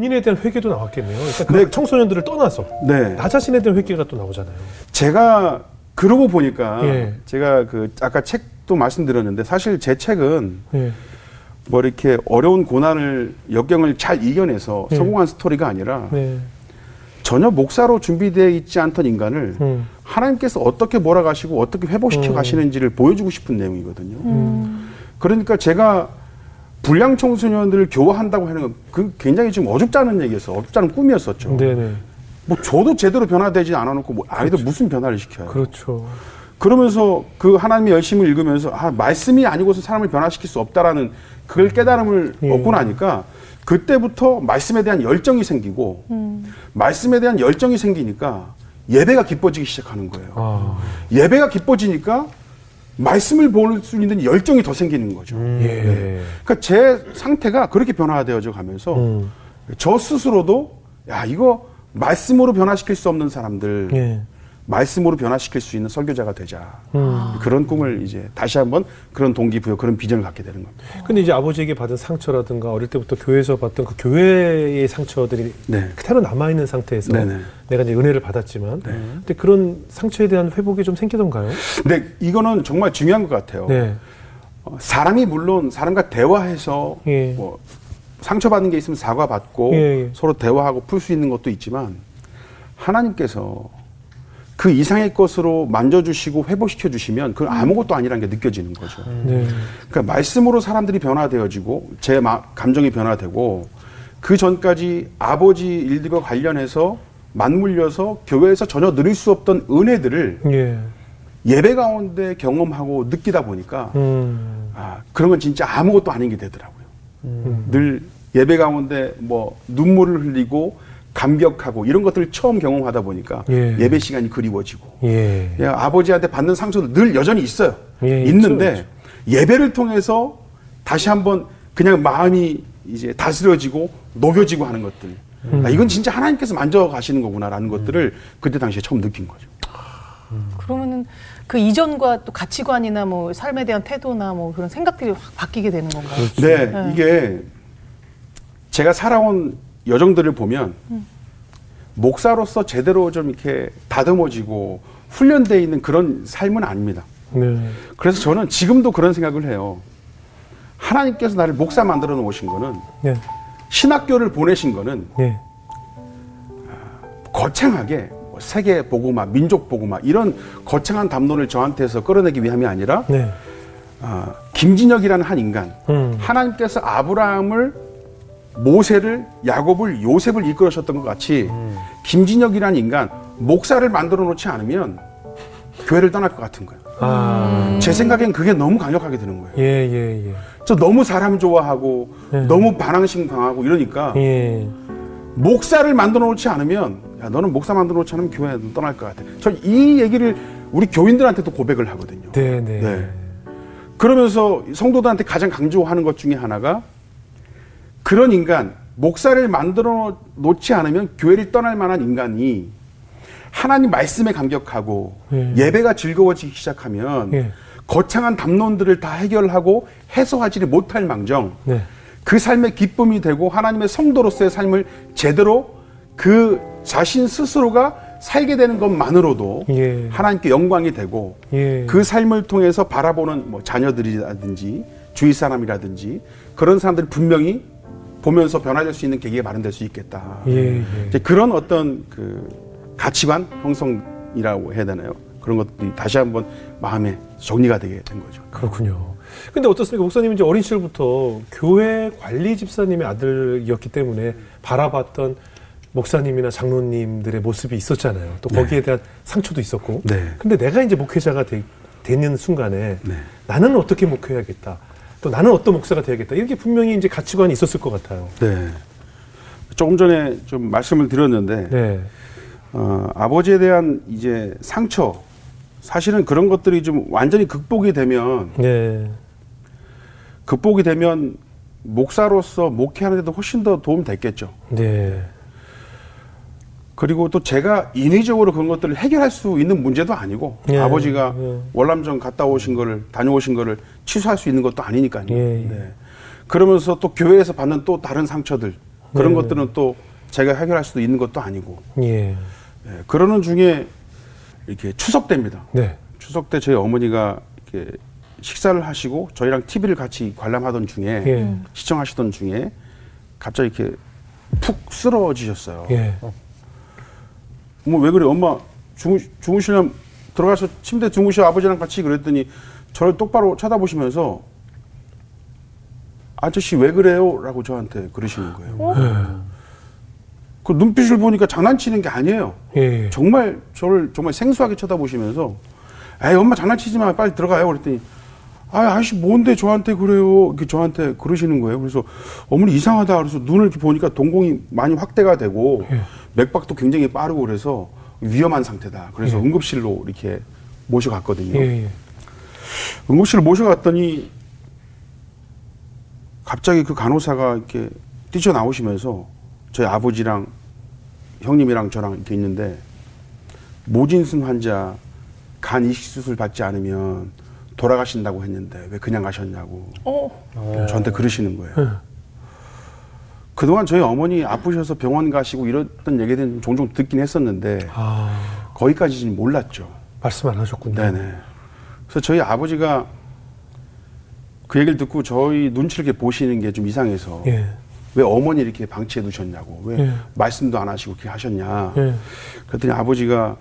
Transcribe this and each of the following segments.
본인에 대한 회개도 나왔겠네요. 그러니까 그 네. 청소년들을 떠나서 네. 나 자신에 대한 회개가 또 나오잖아요. 제가 그러고 보니까 예. 제가 그 아까 책도 말씀드렸는데 사실 제 책은 예. 뭐 이렇게 어려운 고난을 역경을 잘 이겨내서 예. 성공한 스토리가 아니라 네. 전혀 목사로 준비되어 있지 않던 인간을 음. 하나님께서 어떻게 몰아가시고 어떻게 회복시켜 음. 가시는지를 보여주고 싶은 내용이거든요. 그러니까 제가 불량 청소년들을 교화한다고 하는 건 그 굉장히 좀 어줍잖은 얘기였어. 어줍잖은 꿈이었었죠. 네네. 뭐 저도 제대로 변화되지 않아놓고 뭐 아이들 무슨 변화를 시켜요. 그렇죠. 그러면서 그 하나님의 열심을 읽으면서 아 말씀이 아니고서 사람을 변화시킬 수 없다라는 그걸 깨달음을 예. 얻고 나니까 그때부터 말씀에 대한 열정이 생기고 말씀에 대한 열정이 생기니까 예배가 기뻐지기 시작하는 거예요. 아. 예배가 기뻐지니까 말씀을 볼 수 있는 열정이 더 생기는 거죠. 예. 그러니까 제 상태가 그렇게 변화되어져 가면서 음. 저 스스로도 야 이거 말씀으로 변화시킬 수 없는 사람들 예. 말씀으로 변화시킬 수 있는 설교자가 되자 음. 그런 꿈을 이제 다시 한번 그런 동기부여 그런 비전을 갖게 되는 겁니다. 근데 이제 아버지에게 받은 상처라든가 어릴 때부터 교회에서 받던 그 교회의 상처들이 네. 그대로 남아 있는 상태에서 네네. 내가 이제 은혜를 받았지만, 근데 그런 상처에 대한 회복이 좀 생기던가요? 근데 이거는 정말 중요한 것 같아요. 네. 어, 사람이 물론 사람과 대화해서 예. 뭐 상처받는 게 있으면 사과받고 예, 예. 서로 대화하고 풀 수 있는 것도 있지만 하나님께서 그 이상의 것으로 만져주시고 회복시켜 주시면 그건 아무것도 아니라는 게 느껴지는 거죠. 네. 그러니까 말씀으로 사람들이 변화되어지고 제 마- 감정이 변화되고 그 전까지 아버지 일들과 관련해서 맞물려서 교회에서 전혀 누릴 수 없던 은혜들을 예. 예배 가운데 경험하고 느끼다 보니까 음. 아, 그런 건 진짜 아무것도 아닌 게 되더라고요. 늘 예배 가운데 뭐 눈물을 흘리고 감격하고 이런 것들을 처음 경험하다 보니까 예. 예. 배 시간이 그리워지고 예. 예, 아버지한테 받는 상처도 늘 여전히 있어요. 예, 있는데 있죠, 예배를 통해서 다시 한번 그냥 마음이 이제 다스려지고 녹여지고 하는 것들. 음. 아, 이건 진짜 하나님께서 만져가시는 거구나라는 것들을 그때 당시에 처음 느낀 거죠. 그러면은 그 이전과 또 가치관이나 뭐 삶에 대한 태도나 뭐 그런 생각들이 확 바뀌게 되는 건가요? 네, 네. 이게 제가 살아온 여정들을 보면 목사로서 제대로 좀 이렇게 다듬어지고 훈련되어 있는 그런 삶은 아닙니다. 네. 그래서 저는 지금도 그런 생각을 해요. 하나님께서 나를 목사 만들어 놓으신 거는 네. 신학교를 보내신 거는 네. 거창하게 뭐 세계 보고마, 민족 보고마 이런 거창한 담론을 저한테서 끌어내기 위함이 아니라 네. 아, 김진혁이라는 한 인간 음. 하나님께서 아브라함을 모세를 야곱을 요셉을 이끌으셨던 것 같이 김진혁이라는 인간 목사를 만들어 놓지 않으면 교회를 떠날 것 같은 거예요. 아. 제 생각엔 그게 너무 강력하게 드는 거예요. 예, 예, 예. 저 너무 사람 좋아하고 네. 너무 반항심 강하고 이러니까 예. 목사를 만들어 놓지 않으면 야 너는 목사 만들어 놓지 않으면 교회 떠날 것 같아. 저 이 얘기를 우리 교인들한테도 고백을 하거든요. 네, 네. 네. 그러면서 성도들한테 가장 강조하는 것 중에 하나가 그런 인간 목사를 만들어 놓지 않으면 교회를 떠날 만한 인간이 하나님 말씀에 감격하고 예. 예배가 즐거워지기 시작하면 예. 거창한 담론들을 다 해결하고 해소하지를 못할 망정 네. 그 삶의 기쁨이 되고 하나님의 성도로서의 삶을 제대로 그 자신 스스로가 살게 되는 것만으로도 예. 하나님께 영광이 되고 예. 그 삶을 통해서 바라보는 뭐 자녀들이라든지 주위 사람이라든지 그런 사람들 분명히 보면서 변화될 수 있는 계기가 마련될 수 있겠다. 예, 예. 이제 그런 어떤 그 가치관 형성이라고 해야 되나요? 그런 것들이 다시 한번 마음에 정리가 되게 된 거죠. 그렇군요. 근데 어떻습니까? 목사님은 이제 어린 시절부터 교회 관리 집사님의 아들이었기 때문에 바라봤던 목사님이나 장로님들의 모습이 있었잖아요. 또 거기에 대한 상처도 있었고. 네. 근데 내가 이제 목회자가 되, 는 순간에 네. 나는 어떻게 목회해야겠다. 또 나는 어떤 목사가 돼야겠다. 이렇게 분명히 이제 가치관이 있었을 것 같아요. 네. 조금 전에 좀 말씀을 드렸는데 네. 어, 아버지에 대한 이제 상처 사실은 그런 것들이 좀 완전히 극복이 되면 네. 극복이 되면 목사로서 목회하는 데도 훨씬 더 도움 됐겠죠. 네. 그리고 또 제가 인위적으로 그런 것들을 해결할 수 있는 문제도 아니고 예, 아버지가 예. 월남전 갔다 오신 거를 다녀오신 거를 취소할 수 있는 것도 아니니까요. 예, 예. 네. 그러면서 또 교회에서 받는 또 다른 상처들 그런 네. 것들은 또 제가 해결할 수도 있는 것도 아니고 예. 예, 그러는 중에 이렇게 추석 때입니다. 네. 추석 때 저희 어머니가 이렇게 식사를 하시고 저희랑 TV를 같이 관람하던 중에 예. 시청하시던 중에 갑자기 이렇게 푹 쓰러지셨어요. 예. 어머 왜 그래 엄마 주무, 주무시려면 들어가서 침대 주무셔 아버지랑 같이 그랬더니 저를 똑바로 쳐다보시면서 아저씨 왜 그래요? 라고 저한테 그러시는 거예요. 그 눈빛을 보니까 장난치는 게 아니에요. 예. 정말 저를 정말 생소하게 쳐다보시면서 에이 엄마 장난치지 마 빨리 들어가요 그랬더니 아 아저씨 뭔데 저한테 그래요 이렇게 저한테 그러시는 거예요 그래서 어머니 이상하다 그래서 눈을 이렇게 보니까 동공이 많이 확대가 되고 예. 맥박도 굉장히 빠르고 그래서 위험한 상태다 그래서 예. 응급실로 이렇게 모셔갔거든요 예. 예. 응급실로 모셔갔더니 갑자기 그 간호사가 이렇게 뛰쳐나오시면서 저희 아버지랑 형님이랑 저랑 이렇게 있는데 모진순 환자 간 이식 수술 받지 않으면 돌아가신다고 했는데 왜 그냥 가셨냐고 어. 저한테 그러시는 거예요. 예. 그동안 저희 어머니 아프셔서 병원 가시고 이랬던 얘기들은 종종 듣긴 했었는데 아, 거기까지는 몰랐죠. 말씀 안 하셨군요. 네네. 그래서 저희 아버지가 그 얘기를 듣고 저희 눈치를 이렇게 보시는 게 좀 이상해서 예. 왜 어머니 이렇게 방치해 두셨냐고 왜 예. 말씀도 안 하시고 그렇게 하셨냐 예. 그랬더니 아버지가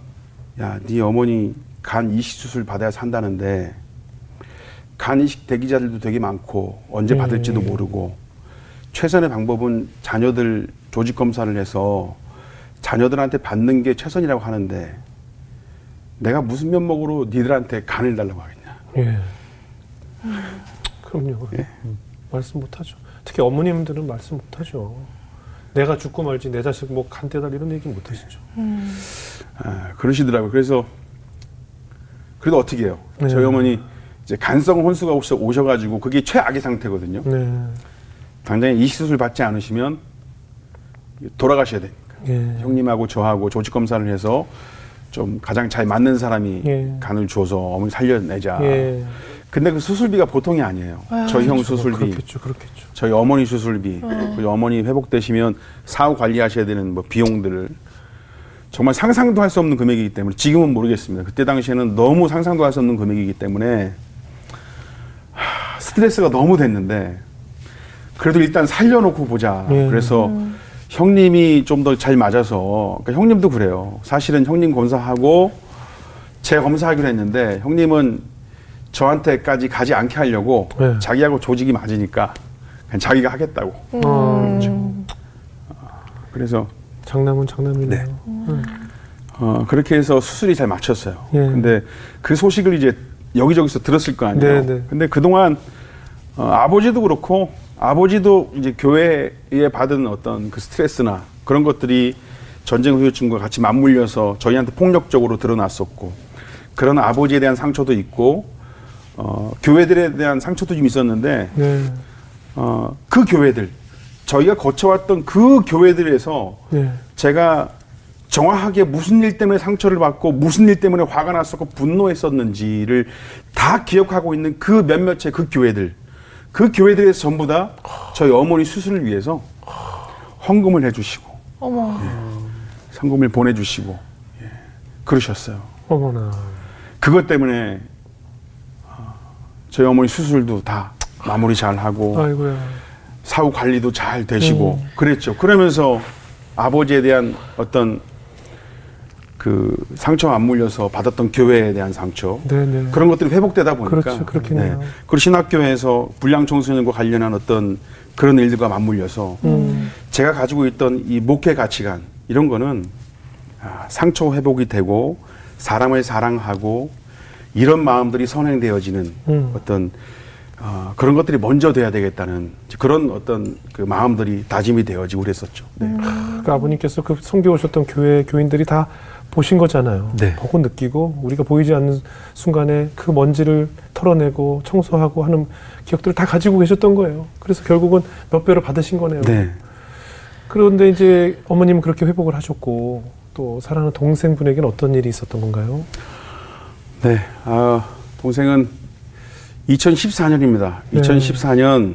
야 네 어머니 간 이식 수술 받아야 산다는데 간 이식 대기자들도 되게 많고 언제 예. 받을지도 모르고 최선의 방법은 자녀들 조직 검사를 해서 자녀들한테 받는 게 최선이라고 하는데 내가 무슨 면목으로 니들한테 간을 달라고 하겠냐 예. 그럼요. 예. 말씀 못하죠. 특히 어머님들은 말씀 못하죠. 내가 죽고 말지 내 자식 뭐 간대달 이런 얘기 못하시죠. 아, 그러시더라고요. 그래서 그래도 어떻게 해요? 네. 저희 어머니 이제 간성 혼수가 오셔, 오셔가지고 그게 최악의 상태거든요. 네. 당장에 이식 수술 받지 않으시면 돌아가셔야 되니까. 예. 형님하고 저하고 조직 검사를 해서 좀 가장 잘 맞는 사람이 예. 간을 줘서 어머니 살려내자. 예. 근데 그 수술비가 보통이 아니에요. 저희 형 수술비, 그렇겠죠. 그렇겠죠. 저희 어머니 수술비, 그리고 어머니 회복되시면 사후 관리하셔야 되는 뭐 비용들을 정말 상상도 할 수 없는 금액이기 때문에 지금은 모르겠습니다. 그때 당시에는 너무 상상도 할 수 없는 금액이기 때문에 하, 스트레스가 너무 됐는데 그래도 일단 살려놓고 보자. 예. 그래서 형님이 좀 더 잘 맞아서 그러니까 형님도 그래요. 사실은 형님 검사하고 제 검사하기로 했는데 형님은 저한테까지 가지 않게 하려고 네. 자기하고 조직이 맞으니까 그냥 자기가 하겠다고. 아, 그래서 장남은 장남이네요. 어, 그렇게 해서 수술이 잘 맞췄어요. 예. 근데 그 소식을 이제 여기저기서 들었을 거 아니에요. 네, 네. 근데 그동안 어, 아버지도 그렇고 아버지도 이제 교회에 받은 어떤 그 스트레스나 그런 것들이 전쟁 후유증과 같이 맞물려서 저희한테 폭력적으로 드러났었고 그런 아버지에 대한 상처도 있고 어, 교회들에 대한 상처도 좀 있었는데 네. 어, 그 교회들 저희가 거쳐왔던 그 교회들에서 네. 제가 정확하게 무슨 일 때문에 상처를 받고 무슨 일 때문에 화가 났었고 분노했었는지를 다 기억하고 있는 그 몇몇의 그 교회들 그 교회들에서 전부 다 저희 어머니 수술을 위해서 헌금을 해주시고 어머. 상금을 보내주시고 예, 그러셨어요. 어머나. 그것 때문에 어, 저희 어머니 수술도 다 마무리 잘 하고 아이고야. 사후 관리도 잘 되시고 그랬죠. 그러면서 아버지에 대한 어떤 그 상처 안 물려서 받았던 교회에 대한 상처 네네. 그런 것들이 회복되다 보니까 네. 그렇죠. 그렇겠네요. 그리고 신학교에서 불량 청소년과 관련한 어떤 그런 일들과 맞물려서 음. 제가 가지고 있던 이 목회 가치관 이런 거는 아, 상처 회복이 되고 사람을 사랑하고 이런 마음들이 선행되어지는 음. 어떤 어, 그런 것들이 먼저 돼야 되겠다는 그런 어떤 그 마음들이 다짐이 되어지고 그랬었죠. 네. 그 아버님께서 그 성교 오셨던 교회 교인들이 다 보신 거잖아요. 네. 보고 느끼고 우리가 보이지 않는 순간에 그 먼지를 털어내고 청소하고 하는 기억들을 다 가지고 계셨던 거예요. 그래서 결국은 몇 배로 받으신 거네요. 네. 그런데 이제 어머님은 그렇게 회복을 하셨고 또 사랑하는 동생분에게는 어떤 일이 있었던 건가요? 네. 아, 동생은 2014년입니다. 네. 2014년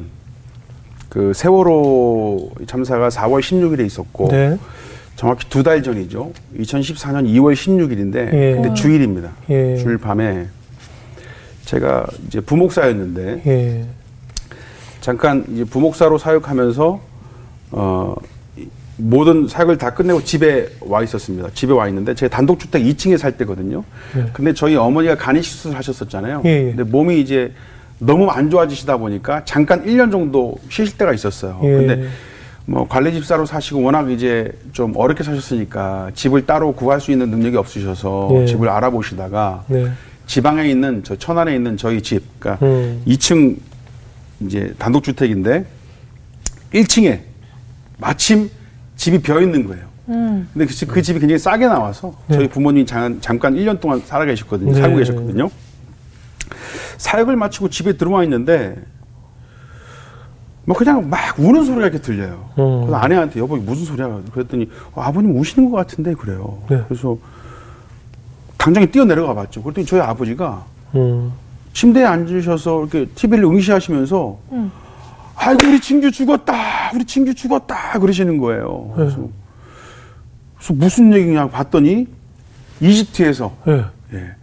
그 세월호 참사가 4월 16일에 있었고 네. 정확히 두 달 전이죠. 2014년 2월 16일인데 예. 근데 주일입니다. 예. 주일 밤에 제가 이제 부목사였는데 예. 잠깐 이제 부목사로 사역하면서 어 이- 모든 사역을 다 끝내고 집에 와 있었습니다. 집에 와 있는데 제가 단독주택 2층에 살 때거든요. 네. 근데 저희 어머니가 간이 수술 하셨었잖아요. 예, 예. 근데 몸이 이제 너무 안 좋아지시다 보니까 잠깐 1년 정도 쉬실 때가 있었어요. 예. 근데 뭐 관리 집사로 사시고 워낙 이제 좀 어렵게 사셨으니까 집을 따로 구할 수 있는 능력이 없으셔서 예. 집을 알아보시다가 네. 지방에 있는 저 천안에 있는 저희 집, 그러니까 음. 2층 이제 단독주택인데 1층에 마침 집이 비어 있는 거예요. 음. 근데 그, 집- 그 집이 굉장히 싸게 나와서 네. 저희 부모님이 잠, 잠깐 1년 동안 살아 계셨거든요. 네. 살고 계셨거든요. 사역을 마치고 집에 들어와 있는데 뭐 그냥 막 우는 소리가 이렇게 들려요. 음. 그래서 아내한테 여보 무슨 소리야? 그랬더니 어, 아버님 우시는 것 같은데 그래요. 네. 그래서 당장에 뛰어 내려가 봤죠. 그랬더니 저희 아버지가 음. 침대에 앉으셔서 이렇게 TV를 응시하시면서 음. 아이고 우리 친구 죽었다 우리 친구 죽었다 그러시는 거예요. 그래서, 그래서 무슨 얘기냐 봤더니 이집트에서 예. 예,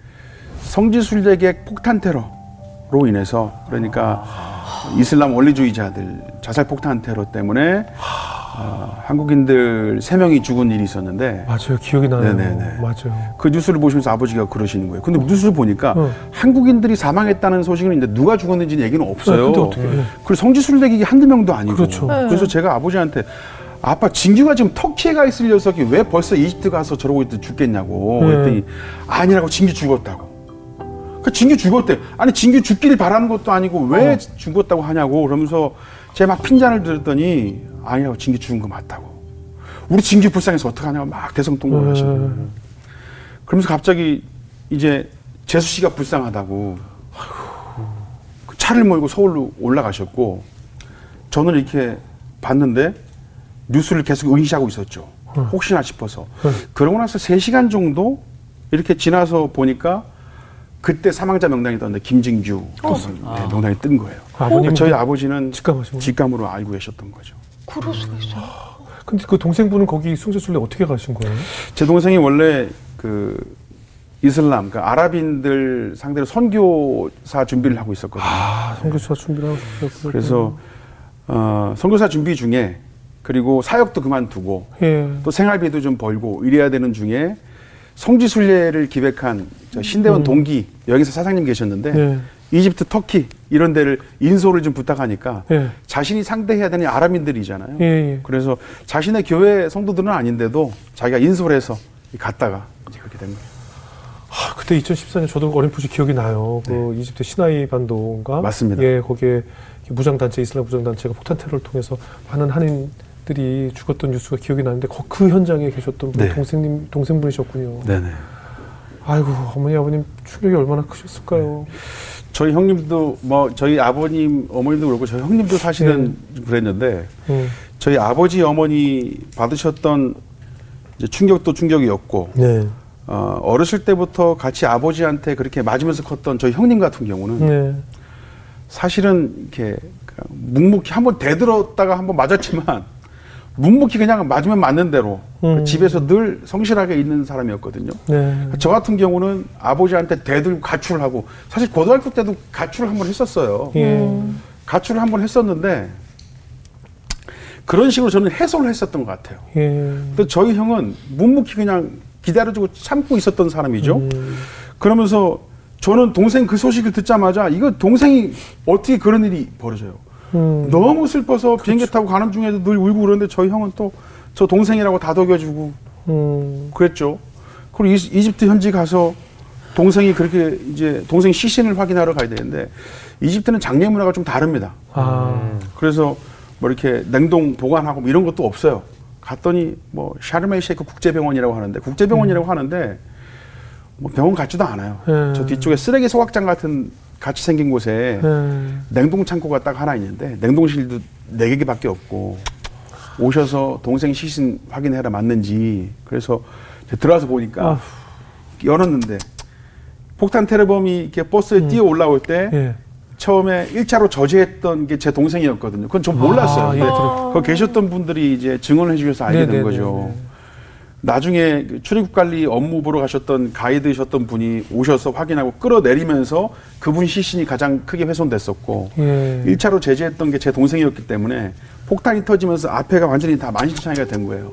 성지순례객 폭탄 테러로 인해서 그러니까 이슬람 원리주의자들 자살 폭탄 테러 때문에 어, 한국인들 세 명이 죽은 일이 있었는데 맞아요. 기억이 나요. 네네네. 맞아요. 그 뉴스를 보시면서 아버지가 그러시는 거예요. 근데 뉴스를 보니까 어. 한국인들이 사망했다는 소식은 있는데 누가 죽었는지는 얘기는 없어요. 네, 근데 어떻게 해요? 그리고 성지순례객이 한두 명도 아니고. 그렇죠. 네. 그래서 제가 아버지한테 아빠 진규가 지금 터키에 가 있을 녀석이 왜 벌써 이집트 가서 저러고 있더 죽겠냐고 네. 그랬더니 아니라고 진규 죽었다고. 그 진규 죽었대. 아니 진규 죽기를 바라는 것도 아니고 왜 어. 죽었다고 하냐고 그러면서 제가 막 핀잔을 들었더니 아니라고 진규 죽은 거 맞다고. 우리 진규 불쌍해서 어떡하냐고 막 대성통곡을 하시는 거예요. 음. 그러면서 갑자기 이제 재수 씨가 불쌍하다고 그 차를 몰고 서울로 올라가셨고 저는 이렇게 봤는데 뉴스를 계속 응시하고 있었죠. 혹시나 싶어서. 그러고 나서 3시간 정도 이렇게 지나서 보니까 그때 사망자 명단이 떴는데 김진규 네, 명단이 뜬 거예요. 아버님 저희 아버지는 거예요? 직감으로 알고 계셨던 거죠. 그럴 수가 있어요. 근데 그 동생분은 거기 숭례순례 어떻게 가신 거예요? 제 동생이 원래 그 이슬람, 그 아랍인들 상대로 선교사 준비를 하고 있었거든요. 아, 선교사 준비를 하고 계셨군요. 그래서 어, 선교사 준비 중에 그리고 사역도 그만두고 예. 또 생활비도 좀 벌고 이래야 되는 중에 성지순례를 기획한 저 신대원 동기 여기서 사장님 계셨는데 네. 이집트, 터키 이런 데를 인솔을 좀 부탁하니까 예. 자신이 상대해야 되는 아랍인들이잖아요. 예, 예. 그래서 자신의 교회 성도들은 아닌데도 자기가 인솔해서 갔다가 이제 그렇게 된 거예요. 아, 그때 2014년 저도 어렴풋이 기억이 나요. 그 이집트 시나이 반도인가? 네. 맞습니다. 예, 거기에 무장단체, 이슬람 무장단체가 폭탄 테러를 통해서 많은 한인 들이 죽었던 뉴스가 기억이 나는데 거- 그 현장에 계셨던 분 네. 동생님, 동생분이셨군요. 네네. 아이고, 어머니, 아버님 충격이 얼마나 크셨을까요? 저희 형님도 뭐 저희 아버님 어머님도 그렇고 저희 형님도 사실은 좀 그랬는데 음. 저희 아버지 어머니 받으셨던 충격도 충격이었고 네. 어, 어렸을 때부터 같이 아버지한테 그렇게 맞으면서 컸던 저희 형님 같은 경우는 네. 사실은 이렇게 묵묵히 한번 대들었다가 한번 맞았지만 묵묵히 그냥 맞으면 맞는 대로 음. 집에서 늘 성실하게 있는 사람이었거든요. 네. 저 같은 경우는 아버지한테 대들고 가출을 하고 사실 고등학교 때도 가출을 한번 했었어요. 예. 가출을 한번 했었는데 그런 식으로 저는 해소를 했었던 것 같아요. 예. 근데 저희 형은 묵묵히 그냥 기다려주고 참고 있었던 사람이죠. 음. 그러면서 저는 동생 그 소식을 듣자마자 이거 동생이 어떻게 그런 일이 벌어져요. 음. 너무 슬퍼서 비행기 타고 가는 중에도 늘 울고 그러는데 저희 형은 또 저 동생이라고 다독여주고 음. 그랬죠. 그리고 이, 이집트 현지 가서 동생이 그렇게 이제 동생 시신을 확인하러 가야 되는데 이집트는 장례 문화가 좀 다릅니다. 아. 그래서 뭐 이렇게 냉동 보관하고 뭐 이런 것도 없어요. 갔더니 뭐 샤르멜 쉐이크 국제병원이라고 하는데 국제병원이라고 하는데 뭐 병원 같지도 않아요. 음. 저 뒤쪽에 쓰레기 소각장 같은 같이 생긴 곳에 예. 냉동 창고가 딱 하나 있는데 냉동실도 네 개밖에 없고 오셔서 동생 시신 확인해라 맞는지 그래서 들어와서 보니까 아. 열었는데 폭탄 테러범이 이렇게 버스에 뛰어 올라올 때 예. 처음에 1차로 저지했던 게 제 동생이었거든요. 그건 전 몰랐어요. 아, 예, 거기 계셨던 분들이 이제 증언을 해주셔서 알게 된 네네네네. 거죠. 나중에 그 출입국 관리 업무 보러 가셨던 가이드셨던 분이 오셔서 확인하고 끌어내리면서 그분 시신이 가장 크게 훼손됐었고 예. 1차로 제지했던 게 제 동생이었기 때문에 폭탄이 터지면서 앞에가 완전히 다 만신창이가 된 거예요.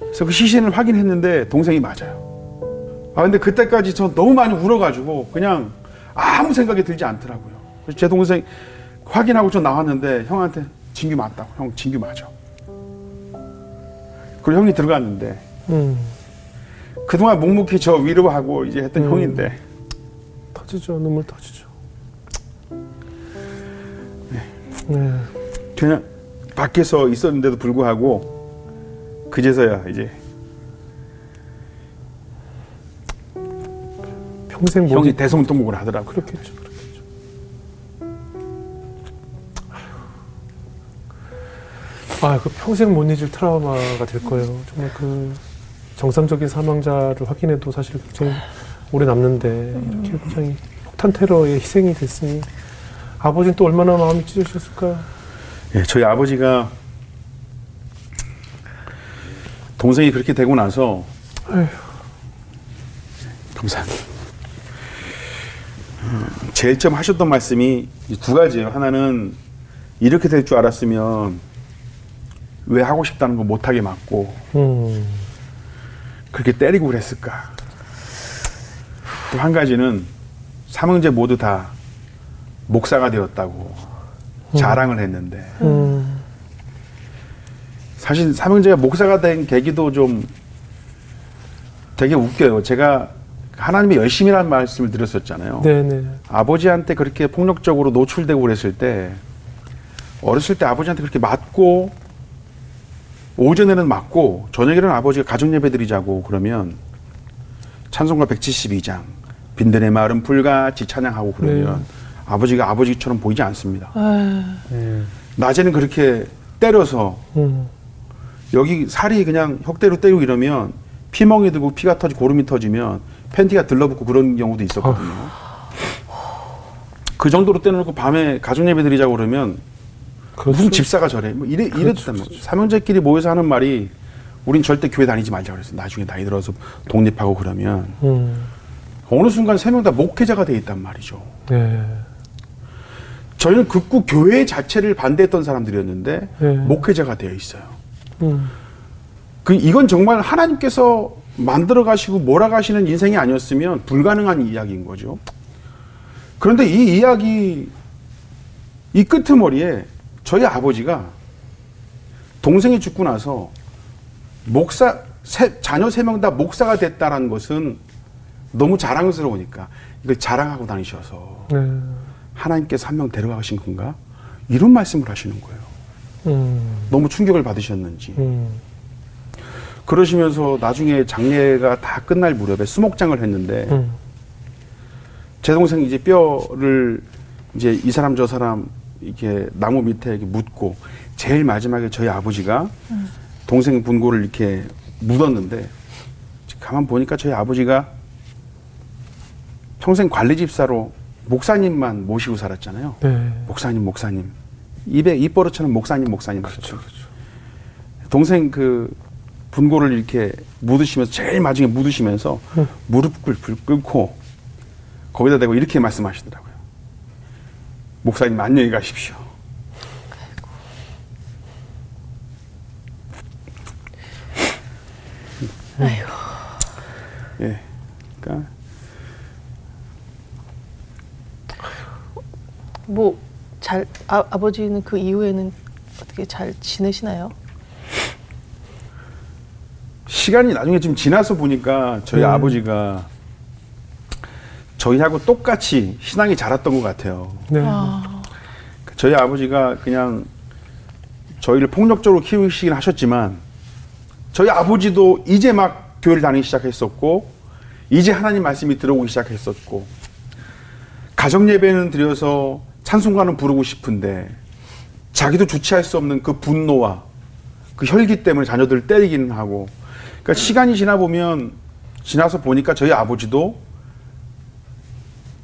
그래서 그 시신을 확인했는데 동생이 맞아요. 아 근데 그때까지 저 너무 많이 울어가지고 그냥 아무 생각이 들지 않더라고요. 그래서 제 동생 확인하고 저 나왔는데 형한테 진규 맞다고 형 진규 맞아. 그리고 형이 들어갔는데 음. 그동안 묵묵히 저 위로하고 이제 했던 음. 형인데 터지죠. 눈물 터지죠. 네. 그냥 밖에서 있었는데도 불구하고 그제서야 이제 평생 못 형이 잊... 대성통곡을 하더라고요. 그렇겠죠. 그렇겠죠. 아, 그 평생 못 잊을 트라우마가 될 거예요. 정말 그 정상적인 사망자를 확인해도 사실 굉장히 오래 남는데 이렇게 굉장히 폭탄 테러의 희생이 됐으니 아버지는 또 얼마나 마음이 찢어졌을까. 예, 저희 아버지가 동생이 그렇게 되고 나서. 감사합니다. 음, 제일 처음 하셨던 말씀이 이두 가지예요. 하나는 이렇게 될 줄 알았으면 왜 하고 싶다는 거 못하게 막고 음, 그렇게 때리고 그랬을까. 또 한 가지는 삼형제 모두 다 목사가 되었다고 자랑을 했는데 음, 사실 삼형제가 목사가 된 계기도 좀 되게 웃겨요. 제가 하나님의 열심이라는 말씀을 드렸었잖아요. 네네. 아버지한테 그렇게 폭력적으로 노출되고 그랬을 때 어렸을 때 아버지한테 그렇게 맞고 오전에는 맞고 저녁에는 아버지가 가정 예배 드리자고 그러면 찬송가 172장 빈들의 마을은 불같이 찬양하고 그러면 아버지가 아버지처럼 보이지 않습니다. 아유, 음, 낮에는 그렇게 때려서 음, 여기 살이 그냥 혁대로 때리고 이러면 피멍이 들고 피가 터지 고름이 터지면 팬티가 들러붙고 그런 경우도 있었거든요. 그 정도로 때려놓고 밤에 가족 예배 드리자고 그러면 그렇죠. 무슨 집사가 저래 뭐 이래 이랬단 말이에요. 삼형제끼리 모여서 하는 말이 우린 절대 교회 다니지 말자 그랬어. 나중에 나이 들어서 독립하고 그러면 음, 어느 순간 세 명 다 목회자가 돼 있단 말이죠. 네. 저희는 극구 교회 자체를 반대했던 사람들이었는데 네. 목회자가 되어 있어요. 음, 그 이건 정말 하나님께서 만들어 가시고 몰아가시는 인생이 아니었으면 불가능한 이야기인 거죠. 그런데 이 이야기 이 끄트머리에 저희 아버지가 동생이 죽고 나서 목사 세, 자녀 세 명 다 목사가 됐다라는 것은 너무 자랑스러우니까 이걸 자랑하고 다니셔서 네. 하나님께서 한 명 데려가신 건가? 이런 말씀을 하시는 거예요. 음, 너무 충격을 받으셨는지. 음, 그러시면서 나중에 장례가 다 끝날 무렵에 수목장을 했는데 음, 제 동생 이제 뼈를 이제 이 사람 저 사람 이렇게 나무 밑에 이렇게 묻고 제일 마지막에 저희 아버지가 동생 분고를 이렇게 묻었는데 가만 보니까 저희 아버지가 평생 관리 집사로 목사님만 모시고 살았잖아요. 네. 목사님 목사님 입에 입버릇처럼 목사님 목사님 그렇죠. 그렇죠. 동생 그 분고를 이렇게 묻으시면서 제일 마지막에 묻으시면서 응. 무릎 꿇 꿇고 거기다 대고 이렇게 말씀하시더라고요. 목사님 안녕히 가십시오. 아이고. 예. 그러니까 뭐, 잘, 아, 아버지는 그 이후에는 어떻게 잘 지내시나요? 시간이 나중에 좀 지나서 보니까 저희 음. 아버지가 저희하고 똑같이 신앙이 자랐던 것 같아요. 네. 아, 저희 아버지가 그냥 저희를 폭력적으로 키우시긴 하셨지만 저희 아버지도 이제 막 교회를 다니기 시작했었고 이제 하나님 말씀이 들어오기 시작했었고 가정 예배는 드려서 찬송가는 부르고 싶은데 자기도 주체할 수 없는 그 분노와 그 혈기 때문에 자녀들을 때리기는 하고 그러니까 시간이 지나 보면 지나서 보니까 저희 아버지도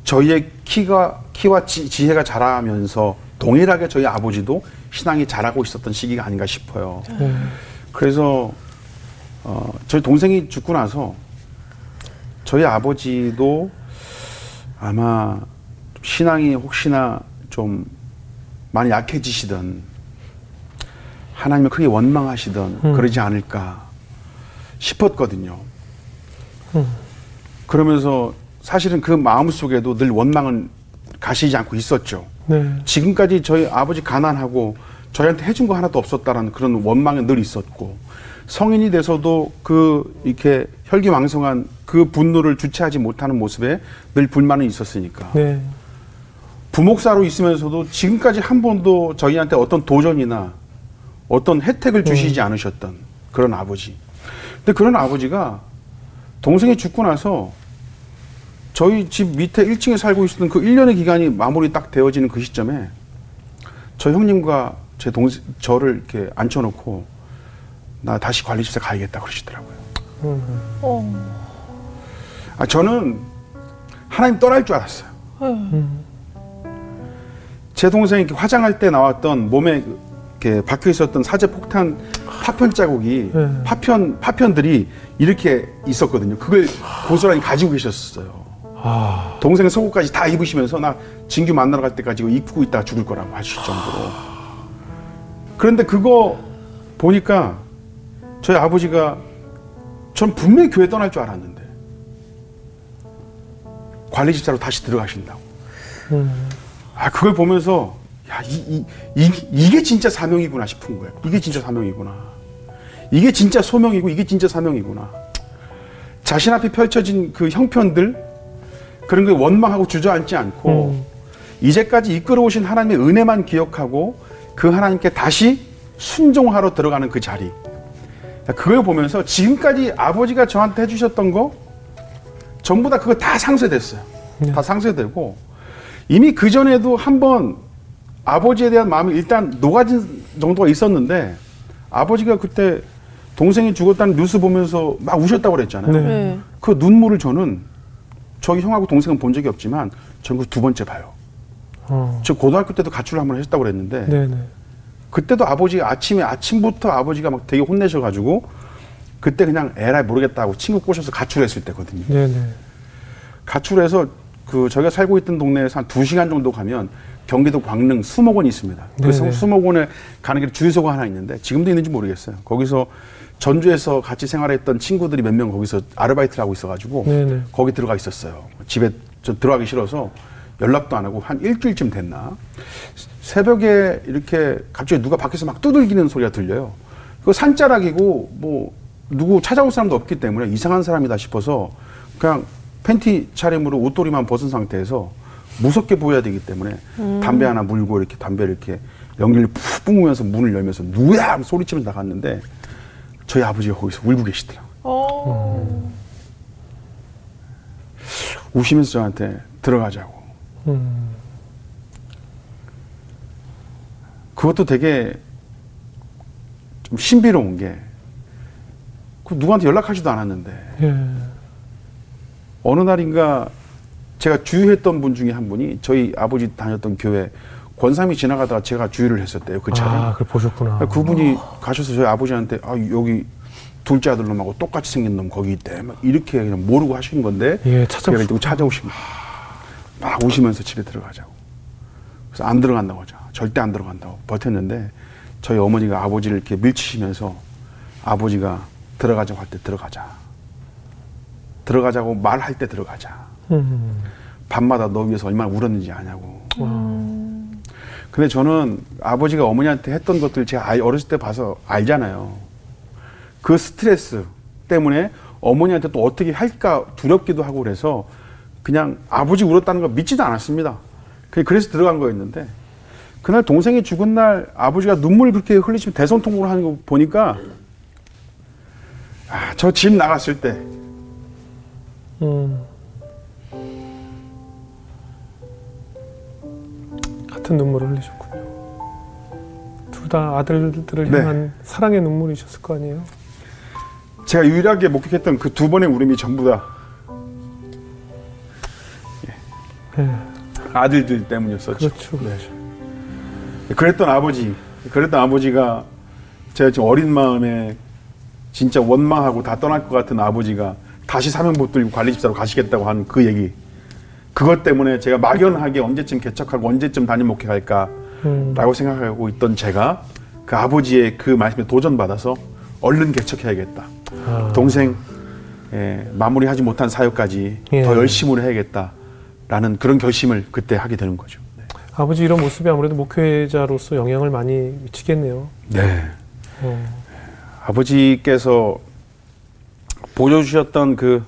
저희의 키가 키와 지, 지혜가 자라면서 동일하게 저희 아버지도 신앙이 자라고 있었던 시기가 아닌가 싶어요. 네. 그래서 어, 저희 동생이 죽고 나서 저희 아버지도 아마 신앙이 혹시나 좀 많이 약해지시던 하나님을 크게 원망하시던 음. 그러지 않을까 싶었거든요. 음. 그러면서 사실은 그 마음 속에도 늘 원망은 가시지 않고 있었죠. 네. 지금까지 저희 아버지 가난하고 저희한테 해준 거 하나도 없었다라는 그런 원망은 늘 있었고 성인이 돼서도 그 이렇게 혈기왕성한 그 분노를 주체하지 못하는 모습에 늘 불만은 있었으니까 네. 부목사로 있으면서도 지금까지 한 번도 저희한테 어떤 도전이나 어떤 혜택을 주시지 않으셨던 그런 아버지. 근데 그런 아버지가 동생이 죽고 나서 저희 집 밑에 1층에 살고 있었던 그 1년의 기간이 마무리 딱 되어지는 그 시점에 저 형님과 제 동생, 저를 이렇게 앉혀놓고 나 다시 관리집사 가야겠다 그러시더라고요. 음. 어. 아, 저는 하나님 떠날 줄 알았어요. 음. 제 동생이 이렇게 화장할 때 나왔던 몸에 이렇게 박혀 있었던 사제 폭탄 파편 자국이 네. 파편 파편들이 이렇게 있었거든요. 그걸 고스란히 가지고 계셨어요. 아. 동생 속옷까지 다 입으시면서 나 진규 만나러 갈 때까지 이거 입고 있다가 죽을 거라고 하실 정도로. 그런데 그거 보니까 저희 아버지가 전 분명히 교회 떠날 줄 알았는데 관리 집사로 다시 들어가신다고. 음. 아 그걸 보면서 야 이, 이, 이, 이게 진짜 사명이구나 싶은 거예요. 이게 진짜 사명이구나. 이게 진짜 소명이고 이게 진짜 사명이구나. 자신 앞에 펼쳐진 그 형편들 그런 게 원망하고 주저앉지 않고 음. 이제까지 이끌어오신 하나님의 은혜만 기억하고 그 하나님께 다시 순종하러 들어가는 그 자리. 그걸 보면서 지금까지 아버지가 저한테 해주셨던 거 전부 다 그거 다 상쇄됐어요. 네. 다 상쇄되고 이미 그 전에도 한번 아버지에 대한 마음이 일단 녹아진 정도가 있었는데 아버지가 그때 동생이 죽었다는 뉴스 보면서 막 우셨다고 그랬잖아요. 네. 네. 그 눈물을 저는 저희 형하고 동생은 본 적이 없지만 그두 번째 봐요. 어. 저 고등학교 때도 가출을 한번 했다고 그랬는데 네네. 그때도 아버지가 아침에 아침부터 아버지가 막 되게 혼내셔가지고 그때 그냥 에라이 모르겠다고 친구 꼬셔서 가출했을 때거든요. 네네. 가출해서 그 저희가 살고 있던 동네에서 한 두 시간 정도 가면 경기도 광릉 수목원이 있습니다. 그 네네. 수목원에 가는 길에 주유소가 하나 있는데 지금도 있는지 모르겠어요. 거기서 전주에서 같이 생활했던 친구들이 몇 명 거기서 아르바이트를 하고 있어가지고 네네. 거기 들어가 있었어요. 집에 저 들어가기 싫어서 연락도 안 하고 한 일주일쯤 됐나. 새벽에 이렇게 갑자기 누가 밖에서 막 두들기는 소리가 들려요. 그거 산자락이고 뭐 누구 찾아올 사람도 없기 때문에 이상한 사람이다 싶어서 그냥 팬티 차림으로 옷도리만 벗은 상태에서 무섭게 보여야 되기 때문에 담배 하나 물고 이렇게 담배를 이렇게 연기를 푹 뿜으면서 문을 열면서 누구야 하고 소리치면서 나갔는데 저희 아버지가 거기서 울고 계시더라고요. 어. 우시면서 저한테 들어가자고. 음. 그것도 되게 좀 신비로운 게, 그 누구한테 연락하지도 않았는데, 예. 어느 날인가 제가 주유했던 분 중에 한 분이 저희 아버지 다녔던 교회 권삼이 지나가다가 제가 주유를 했었대요, 그 차를. 아, 그걸 보셨구나. 그분이 가셔서 저희 아버지한테, 아, 여기 둘째 아들 놈하고 똑같이 생긴 놈 거기 있대. 막 이렇게 그냥 모르고 하신 건데, 예, 찾아오시고. 거예요. 막 오시면서 집에 들어가자고. 그래서 안 들어간다고 하죠. 절대 안 들어간다고 버텼는데 저희 어머니가 아버지를 이렇게 밀치시면서 아버지가 들어가자고 할 때 들어가자. 들어가자고 말할 때 들어가자. 음. 밤마다 너 위해서 얼마나 울었는지 아냐고. 음. 근데 저는 아버지가 어머니한테 했던 것들 제가 어렸을 때 봐서 알잖아요. 그 스트레스 때문에 어머니한테 또 어떻게 할까 두렵기도 하고 그래서 그냥 아버지 울었다는 거 믿지도 않았습니다. 그래서 들어간 거였는데 그날 동생이 죽은 날 아버지가 눈물 그렇게 흘리시면 대성통곡을 하는 거 보니까 아, 저 집 나갔을 때 음. 같은 눈물을 흘리셨군요. 둘 다 아들들을 네. 향한 사랑의 눈물이셨을 거 아니에요? 제가 유일하게 목격했던 그 두 번의 울음이 전부 다 예. 아들들 때문이었었죠. 그렇죠. 그렇죠. 그랬던 아버지, 그랬던 아버지가 제가 지금 어린 마음에 진짜 원망하고 다 떠날 것 같은 아버지가 다시 사명 붙들고 관리집사로 가시겠다고 한 그 얘기. 그것 때문에 제가 막연하게 언제쯤 개척하고 언제쯤 담임 목회할까라고 음. 생각하고 있던 제가 그 아버지의 그 말씀에 도전받아서 얼른 개척해야겠다. 아. 동생 예, 마무리하지 못한 사역까지 예. 더 열심으로 해야겠다라는 그런 결심을 그때 하게 되는 거죠. 아버지 이런 모습이 아무래도 목회자로서 영향을 많이 미치겠네요. 네. 어. 아버지께서 보여주셨던 그뭐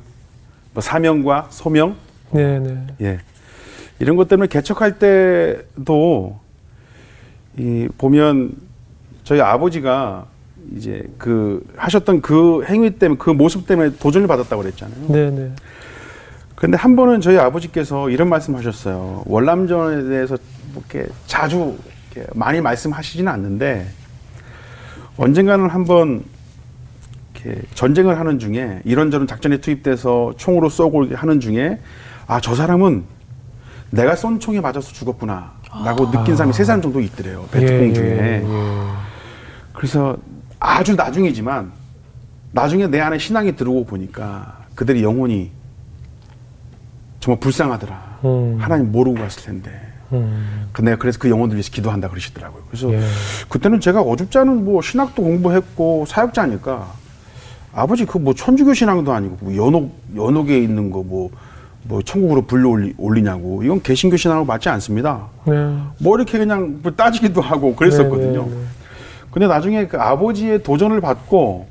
사명과 소명, 네네. 예, 이런 것 때문에 개척할 때도 이 보면 저희 아버지가 이제 그 하셨던 그 행위 때문에 그 모습 때문에 도전을 받았다고 그랬잖아요. 네네. 근데 한 번은 저희 아버지께서 이런 말씀하셨어요. 월남전에 대해서 뭐 이렇게 자주 이렇게 많이 말씀하시지는 않는데 언젠가는 한번 이렇게 전쟁을 하는 중에 이런저런 작전에 투입돼서 총으로 쏘고 하는 중에 아 저 사람은 내가 쏜 총에 맞아서 죽었구나 라고 느낀 사람이 세 사람 정도 있더래요 베트콩 예, 중에. 예, 예. 그래서 아주 나중이지만 나중에 내 안에 신앙이 들어오고 보니까 그들이 영혼이 정말 불쌍하더라. 음. 하나님 모르고 갔을 텐데. 음. 근데 그래서 그 영혼들 위해서 기도한다 그러시더라고요. 그래서 예. 그때는 제가 어줍잖은 뭐 신학도 공부했고 사역자니까 아버지 그 뭐 천주교 신앙도 아니고 뭐 연옥 연옥에 있는 거 뭐 뭐 천국으로 불러 올리, 올리냐고 이건 개신교 신앙하고 맞지 않습니다. 네. 뭐 이렇게 그냥 뭐 따지기도 하고 그랬었거든요. 네, 네, 네. 근데 나중에 그 아버지의 도전을 받고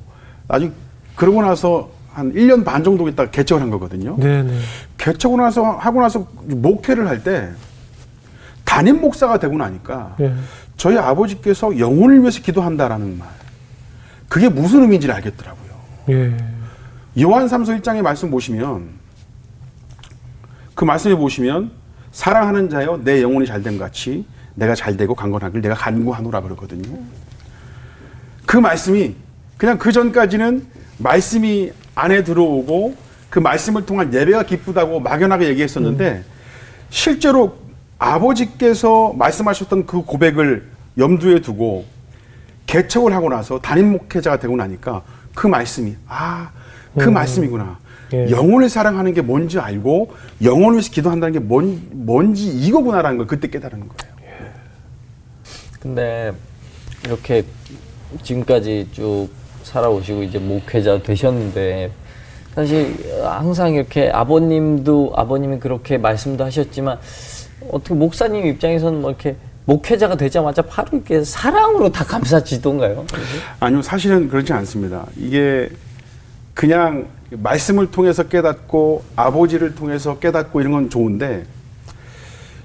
나중에 그러고 나서 한 1년 반 정도 있다가 개척을 한 거거든요. 네네. 개척을 나서 하고 나서 목회를 할 때 담임 목사가 되고 나니까 예. 저희 아버지께서 영혼을 위해서 기도한다라는 말. 그게 무슨 의미인지를 알겠더라고요. 예. 요한 3서 1장의 말씀 보시면 그 말씀에 보시면 사랑하는 자여 내 영혼이 잘됨 같이 내가 잘되고 강건하길 내가 간구하노라 그러거든요. 그 말씀이 그냥 그 전까지는 말씀이 안에 들어오고 그 말씀을 통한 예배가 기쁘다고 막연하게 얘기했었는데 실제로 아버지께서 말씀하셨던 그 고백을 염두에 두고 개척을 하고 나서 담임 목회자가 되고 나니까 그 말씀이 아그 음. 말씀이구나 예. 영혼을 사랑하는 게 뭔지 알고 영혼을 위해서 기도한다는 게 뭔, 뭔지 이거구나라는 걸 그때 깨달은 거예요. 근데 이렇게 지금까지 쭉 살아오시고 이제 목회자 되셨는데 사실 항상 이렇게 아버님도 아버님이 그렇게 말씀도 하셨지만 어떻게 목사님 입장에서는 뭐 이렇게 목회자가 되자마자 바로 이렇게 사랑으로 다 감싸지던가요? 아니요, 사실은 그렇지 않습니다. 이게 그냥 말씀을 통해서 깨닫고 아버지를 통해서 깨닫고 이런 건 좋은데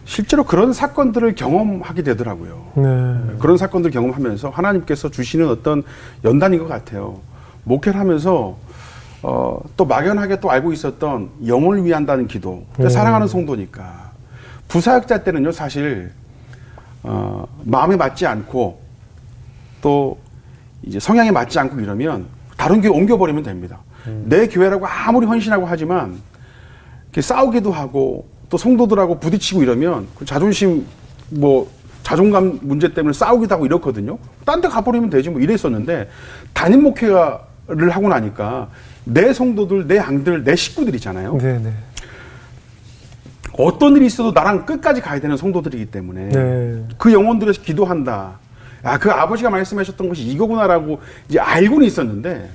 실제로 그런 사건들을 경험하게 되더라고요. 네. 그런 사건들 경험하면서 하나님께서 주시는 어떤 연단인 것 같아요. 목회를 하면서 어, 또 막연하게 또 알고 있었던 영혼을 위한다는 기도. 근데 음. 사랑하는 성도니까 부사역자 때는요 사실 어, 마음에 맞지 않고 또 이제 성향에 맞지 않고 이러면 다른 교회 옮겨버리면 됩니다. 내 교회라고 아무리 헌신하고 하지만 싸우기도 하고 또 성도들하고 부딪히고 이러면 그 자존심 뭐 자존감 문제 때문에 싸우기도 하고 이렇거든요. 딴 데 가버리면 되지 뭐 이랬었는데 담임 목회를 하고 나니까 내 성도들, 내 양들, 내 식구들이잖아요. 네네. 어떤 일이 있어도 나랑 끝까지 가야 되는 성도들이기 때문에 네. 그 영혼들에서 기도한다. 아, 그 아버지가 말씀하셨던 것이 이거구나라고 이제 알고는 있었는데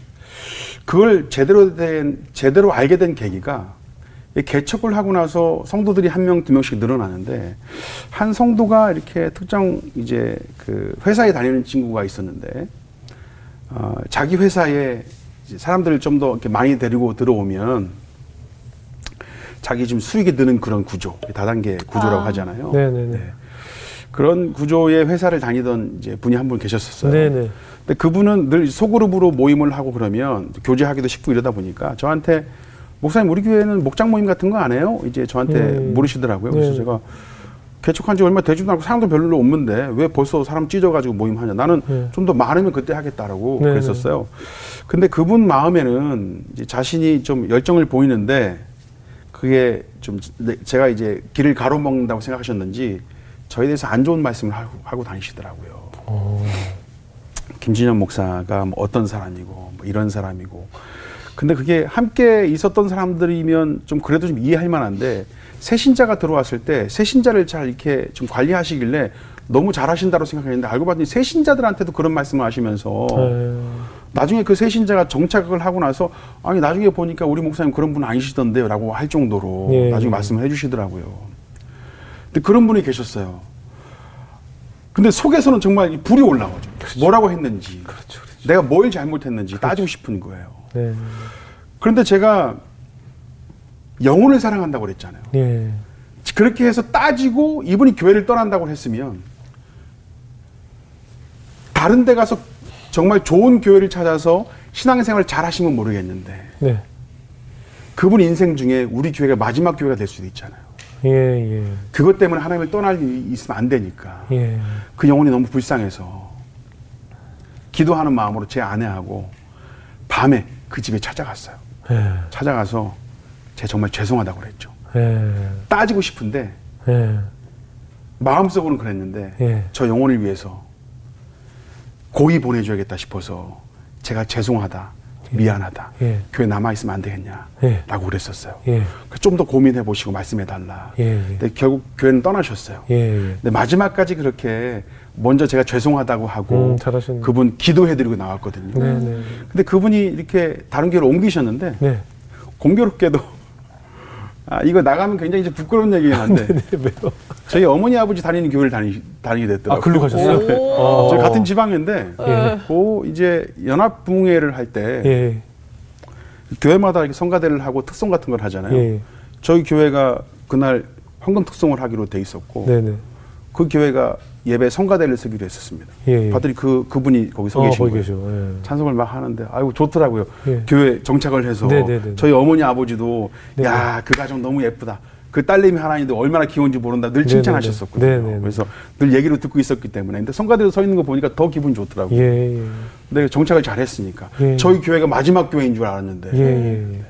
그걸 제대로 된, 제대로 알게 된 계기가 이 개척을 하고 나서 성도들이 한 명, 두 명씩 늘어나는데 한 성도가 이렇게 특정 이제 그 회사에 다니는 친구가 있었는데 어, 자기 회사에 이제 사람들을 좀 더 이렇게 많이 데리고 들어오면 자기 좀 수익이 느는 그런 구조, 다단계 구조라고 아. 하잖아요. 네네네. 네. 그런 구조의 회사를 다니던 이제 분이 한 분 계셨었어요. 네네. 근데 그분은 늘 소그룹으로 모임을 하고 그러면 교제하기도 쉽고 이러다 보니까 저한테 목사님 우리 교회는 목장 모임 같은 거 안 해요? 이제 저한테 음. 물으시더라고요. 그래서 네. 제가 개척한 지 얼마 되지도 않고 사람도 별로 없는데 왜 벌써 사람 찢어가지고 모임하냐? 나는 네. 좀더 많으면 그때 하겠다라고 네, 그랬었어요. 근데 그분 마음에는 이제 자신이 좀 열정을 보이는데 그게 좀 네, 제가 이제 길을 가로먹는다고 생각하셨는지 저에 대해서 안 좋은 말씀을 하고, 하고 다니시더라고요. 김진영 목사가 뭐 어떤 사람이고 뭐 이런 사람이고 근데 그게 함께 있었던 사람들이면 좀 그래도 좀 이해할 만한데 새 신자가 들어왔을 때 새 신자를 잘 이렇게 좀 관리하시길래 너무 잘하신다고 생각했는데 알고 봤더니 새 신자들한테도 그런 말씀을 하시면서 네. 나중에 그 새 신자가 정착을 하고 나서 아니 나중에 보니까 우리 목사님 그런 분 아니시던데요라고 할 정도로 예, 나중에 예. 말씀을 해주시더라고요. 근데 그런 분이 계셨어요. 근데 속에서는 정말 이 불이 올라오죠. 뭐라고 했는지, 그렇죠, 그렇죠. 내가 뭘 잘못했는지 따지고 싶은 거예요. 네. 그런데 제가 영혼을 사랑한다고 그랬잖아요. 예. 그렇게 해서 따지고 이분이 교회를 떠난다고 했으면 다른 데 가서 정말 좋은 교회를 찾아서 신앙생활을 잘 하시면 모르겠는데 네. 그분 인생 중에 우리 교회가 마지막 교회가 될 수도 있잖아요. 예, 예. 그것 때문에 하나님을 떠날 일이 있으면 안 되니까 예. 그 영혼이 너무 불쌍해서 기도하는 마음으로 제 아내하고 밤에 그 집에 찾아갔어요. 예. 찾아가서 제 정말 죄송하다고 그랬죠. 예. 따지고 싶은데 예. 마음속으로는 그랬는데 예. 저 영혼을 위해서 고이 보내줘야겠다 싶어서 제가 죄송하다, 미안하다, 예. 교회 남아 있으면 안 되겠냐라고 예. 그랬었어요. 예. 좀더 고민해 보시고 말씀해 달라. 예, 예. 근데 결국 교회는 떠나셨어요. 예. 예. 근데 마지막까지 그렇게 먼저 제가 죄송하다고 하고 음. 그분 기도해드리고 나왔거든요. 네, 네. 근데 그분이 이렇게 다른 교회로 옮기셨는데 네. 공교롭게도 아 이거 나가면 굉장히 이제 부끄러운 얘기긴 한데 네, 왜요? 저희 어머니 아버지 다니는 교회를 다니, 다니게 됐더라고요. 아, 글로 가셨어요? 오. 저희 같은 지방인데 예. 그 이제 연합 부흥회를 할 때 예. 교회마다 이렇게 성가대를 하고 특송 같은 걸 하잖아요. 예. 저희 교회가 그날 헌금 특송을 하기로 돼 있었고 네, 네. 그 교회가 예배 성가대를 쓰기로 했었습니다. 예, 예. 봤더니 그 그분이 거기 서 어, 계신 거예요. 계셔. 예. 찬송을 막 하는데 아이고 좋더라고요. 예. 교회 정착을 해서 네, 네, 네. 저희 어머니 아버지도 네, 야그 가정 너무 예쁘다. 그 딸내미 하나인데 얼마나 귀여운지 모른다 늘 네, 칭찬하셨었거든요. 네, 네, 네. 그래서 늘 얘기로 듣고 있었기 때문에 근데 성가대로 서 있는 거 보니까 더 기분 좋더라고요. 예, 예. 근데 정착을 잘 했으니까 예. 저희 교회가 마지막 교회인 줄 알았는데.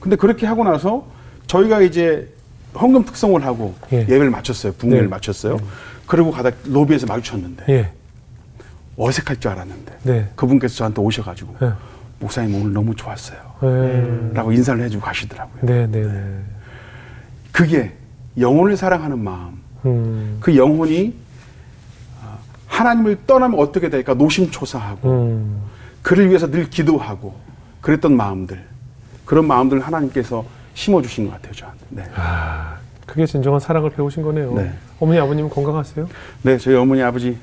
근데 그렇게 하고 나서 저희가 이제 헌금 특성을 하고 예. 예. 배를 마쳤어요. 네. 마쳤어요. 그리고 가다 로비에서 마주쳤는데 예. 어색할 줄 알았는데 네. 그분께서 저한테 오셔가지고 예. 목사님 오늘 너무 좋았어요. 예. 라고 인사를 해주고 가시더라고요. 네, 네, 네. 그게 영혼을 사랑하는 마음. 음. 그 영혼이 아, 하나님을 떠나면 어떻게 될까 노심초사하고 음. 그를 위해서 늘 기도하고 그랬던 마음들 그런 마음들 하나님께서 심어주신 것 같아요 저한테. 네. 아, 그게 진정한 사랑을 배우신 거네요. 네. 어머니, 아버님 건강하세요? 네, 저희 어머니 아버지